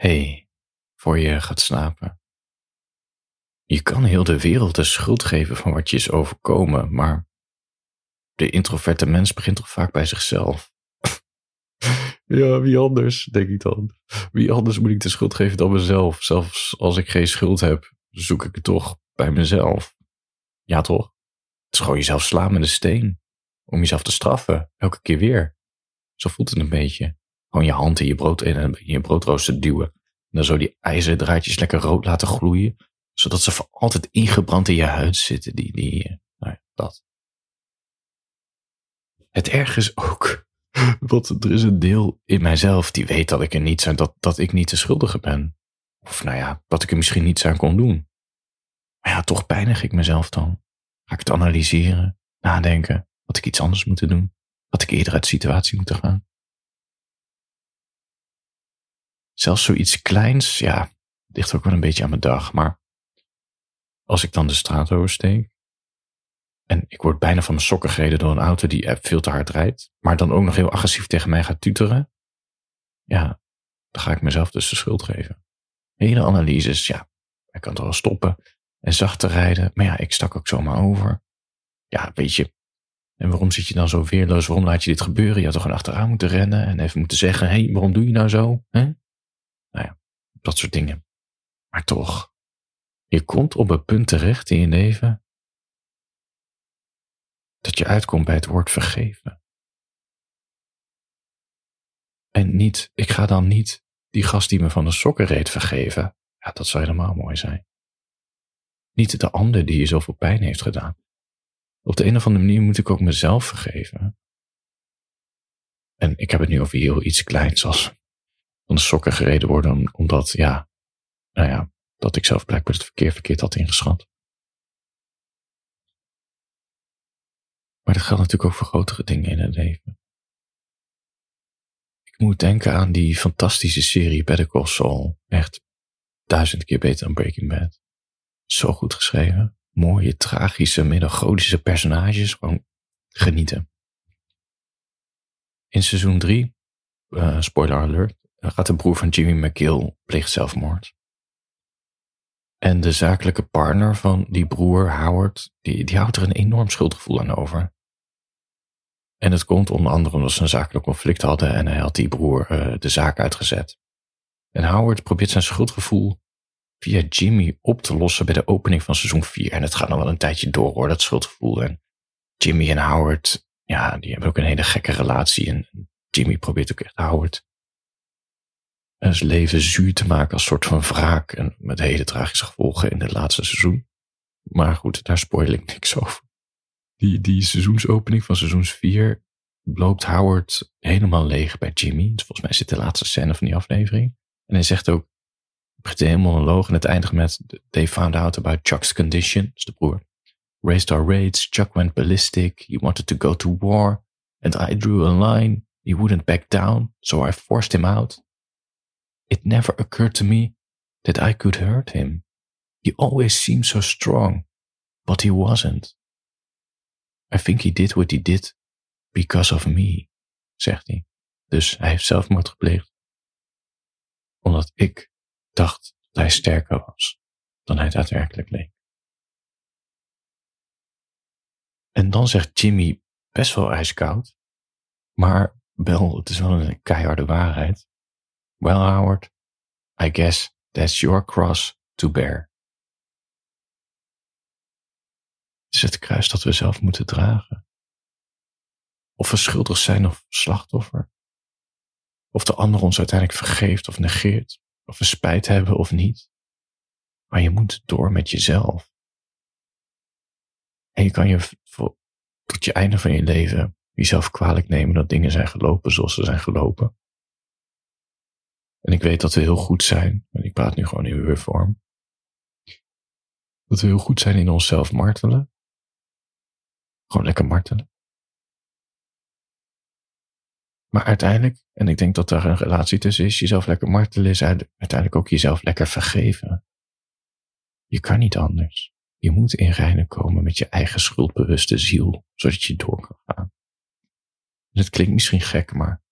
hey, voor je gaat slapen. Je kan heel de wereld de schuld geven van wat je is overkomen, maar de introverte mens begint toch vaak bij zichzelf. ja, wie anders, denk ik dan. Wie anders moet ik de schuld geven dan mezelf? Zelfs als ik geen schuld heb, zoek ik het toch bij mezelf. Ja, toch? Het is gewoon jezelf slaan met een steen. Om jezelf te straffen, elke keer weer. Zo voelt het een beetje. Gewoon je hand in je, brood, in je broodrooster duwen. En dan zo die ijzerdraadjes lekker rood laten gloeien. Zodat ze voor altijd ingebrand in je huid zitten. Die, die, eh, nou ja, dat. Het erg is ook, want er is een deel in mijzelf die weet dat ik er niet zijn, dat, dat ik niet de schuldige ben. Of nou ja, dat ik er misschien niets aan kon doen. Maar ja, toch pijnig ik mezelf dan. Ga ik het analyseren, nadenken, wat ik iets anders moet doen. Had ik eerder uit de situatie moeten gaan. Zelfs zoiets kleins, ja, ligt ook wel een beetje aan mijn dag. Maar als ik dan de straat oversteek en ik word bijna van mijn sokken gereden door een auto die veel te hard rijdt, maar dan ook nog heel agressief tegen mij gaat tuteren, ja, dan ga ik mezelf dus de schuld geven. Hele analyses, ja, ik kan toch wel stoppen en zachter rijden, maar ja, ik stak ook zomaar over. Ja, weet je, en waarom zit je dan zo weerloos? Waarom laat je dit gebeuren? Je had toch gewoon achteraan moeten rennen en even moeten zeggen: hé, hey, waarom doe je nou zo? Hè? Dat soort dingen. Maar toch, je komt op een punt terecht in je leven dat je uitkomt bij het woord vergeven. En niet, ik ga dan niet die gast die me van de sokken reed vergeven. Ja, dat zou helemaal mooi zijn. Niet de ander die je zoveel pijn heeft gedaan. Op de een of andere manier moet ik ook mezelf vergeven. En ik heb het nu over heel iets kleins als van de sokken gereden worden, omdat, ja, nou ja, dat ik zelf blijkbaar het verkeer verkeerd had ingeschat. Maar dat geldt natuurlijk ook voor grotere dingen in het leven. Ik moet denken aan die fantastische serie Better Call Saul. Echt duizend keer beter dan Breaking Bad. Zo goed geschreven mooie, tragische, melancholische personages. Gewoon genieten. In seizoen 3, uh, eh, spoiler alert, gaat de broer van Jimmy McGill pleegt zelfmoord. En de zakelijke partner van die broer, Howard, die, die houdt er een enorm schuldgevoel aan over. En het komt onder andere omdat ze een zakelijk conflict hadden en hij had die broer uh, de zaak uitgezet. En Howard probeert zijn schuldgevoel via Jimmy op te lossen bij de opening van seizoen 4. En het gaat nog wel een tijdje door hoor, dat schuldgevoel. En Jimmy en Howard, ja, die hebben ook een hele gekke relatie. En Jimmy probeert ook echt Howard zijn leven zuur te maken als soort van wraak. En met hele tragische gevolgen in het laatste seizoen. Maar goed, daar spoil ik niks over. Die, die seizoensopening van seizoen 4 loopt Howard helemaal leeg bij Jimmy. Dus volgens mij zit de laatste scène van die aflevering. En hij zegt ook, begint een hele monoloog en het eindigt met They found out about Chuck's condition, dus de broer. Raised our rates, Chuck went ballistic, he wanted to go to war, and I drew a line, he wouldn't back down, so I forced him out. It never occurred to me that I could hurt him. He always seemed so strong, but he wasn't. I think he did what he did because of me, zegt hij. Dus hij heeft zelfmoord gepleegd. Omdat ik dacht dat hij sterker was dan hij daadwerkelijk leek. En dan zegt Jimmy best wel ijskoud, maar wel, het is wel een keiharde waarheid. Well, Howard, I guess that's your cross to bear. Het is het kruis dat we zelf moeten dragen. Of we schuldig zijn of slachtoffer. Of de ander ons uiteindelijk vergeeft of negeert. Of we spijt hebben of niet. Maar je moet door met jezelf. En je kan je tot je einde van je leven jezelf kwalijk nemen dat dingen zijn gelopen zoals ze zijn gelopen. En ik weet dat we heel goed zijn, en ik praat nu gewoon in weer vorm, dat we heel goed zijn in onszelf martelen. Gewoon lekker martelen. Maar uiteindelijk, en ik denk dat daar een relatie tussen is, jezelf lekker martelen is uiteindelijk ook jezelf lekker vergeven. Je kan niet anders. Je moet in reinen komen met je eigen schuldbewuste ziel, zodat je door kan gaan. Het klinkt misschien gek, maar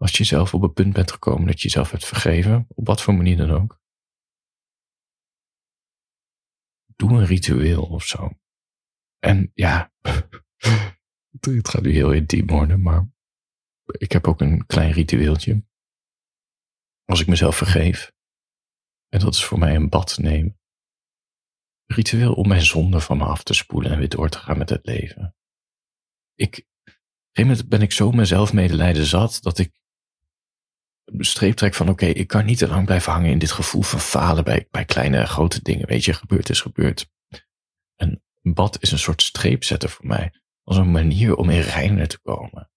Als je zelf op het punt bent gekomen dat je jezelf hebt vergeven, op wat voor manier dan ook. Doe een ritueel of zo. En ja, het gaat nu heel intiem worden, maar ik heb ook een klein ritueeltje. Als ik mezelf vergeef, en dat is voor mij een bad nemen. Ritueel om mijn zonde van me af te spoelen en weer door te gaan met het leven. Ik, op een gegeven moment ben ik zo mezelf medelijden zat dat ik een streep trek van oké, ik kan niet te lang blijven hangen in dit gevoel van falen bij, bij kleine grote dingen. Weet je, gebeurd is gebeurd. En een bad is een soort streepzetter voor mij. Als een manier om in reinen te komen.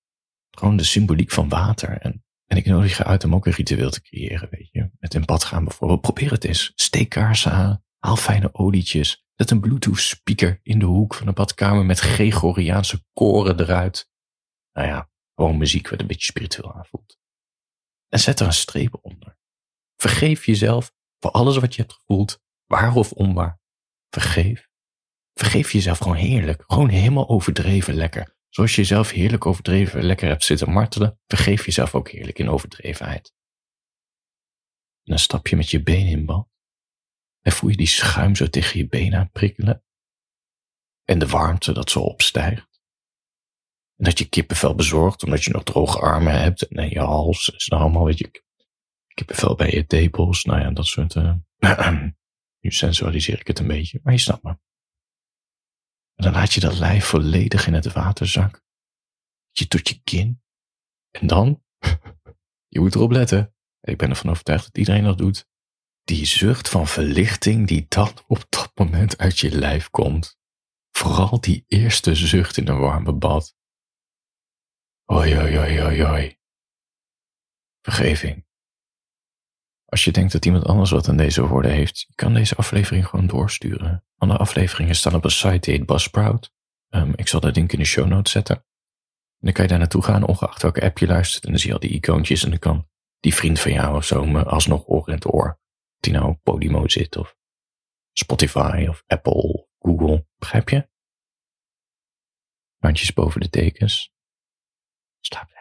Gewoon de symboliek van water. En, en ik nodig je uit om ook een ritueel te creëren, weet je. Met een bad gaan bijvoorbeeld. Probeer het eens. Steek kaarsen aan. Haal fijne olietjes. Zet een Bluetooth speaker in de hoek van de badkamer met Gregoriaanse koren eruit. Nou ja, gewoon muziek wat een beetje spiritueel aanvoelt. En zet er een streep onder. Vergeef jezelf voor alles wat je hebt gevoeld, waar of onwaar. Vergeef. Vergeef jezelf gewoon heerlijk. Gewoon helemaal overdreven lekker. Zoals je jezelf heerlijk overdreven lekker hebt zitten martelen, vergeef jezelf ook heerlijk in overdrevenheid. En dan stap je met je benen in bad. En voel je die schuim zo tegen je benen aan prikkelen. En de warmte dat zo opstijgt. Dat je kippenvel bezorgt omdat je nog droge armen hebt en je hals is nou allemaal, weet je, kippenvel bij je tepels. Nou ja, dat soort. Uh, nu sensualiseer ik het een beetje, maar je snapt me. En dan laat je dat lijf volledig in het water zakken. Je tot je kin. En dan, je moet erop letten. Ik ben ervan overtuigd dat iedereen dat doet. Die zucht van verlichting die dan op dat moment uit je lijf komt. Vooral die eerste zucht in een warme bad. Oi, oi, oi, oi, oi. Vergeving. Als je denkt dat iemand anders wat aan deze woorden heeft, kan deze aflevering gewoon doorsturen. Alle afleveringen staan op een site die heet Buzzsprout. Um, ik zal dat link in de show notes zetten. En dan kan je daar naartoe gaan, ongeacht welke app je luistert. En dan zie je al die icoontjes en dan kan die vriend van jou of zo me alsnog oor in het oor. Die nou op Podimo zit of Spotify of Apple, Google. Begrijp je? Handjes boven de tekens. Stop.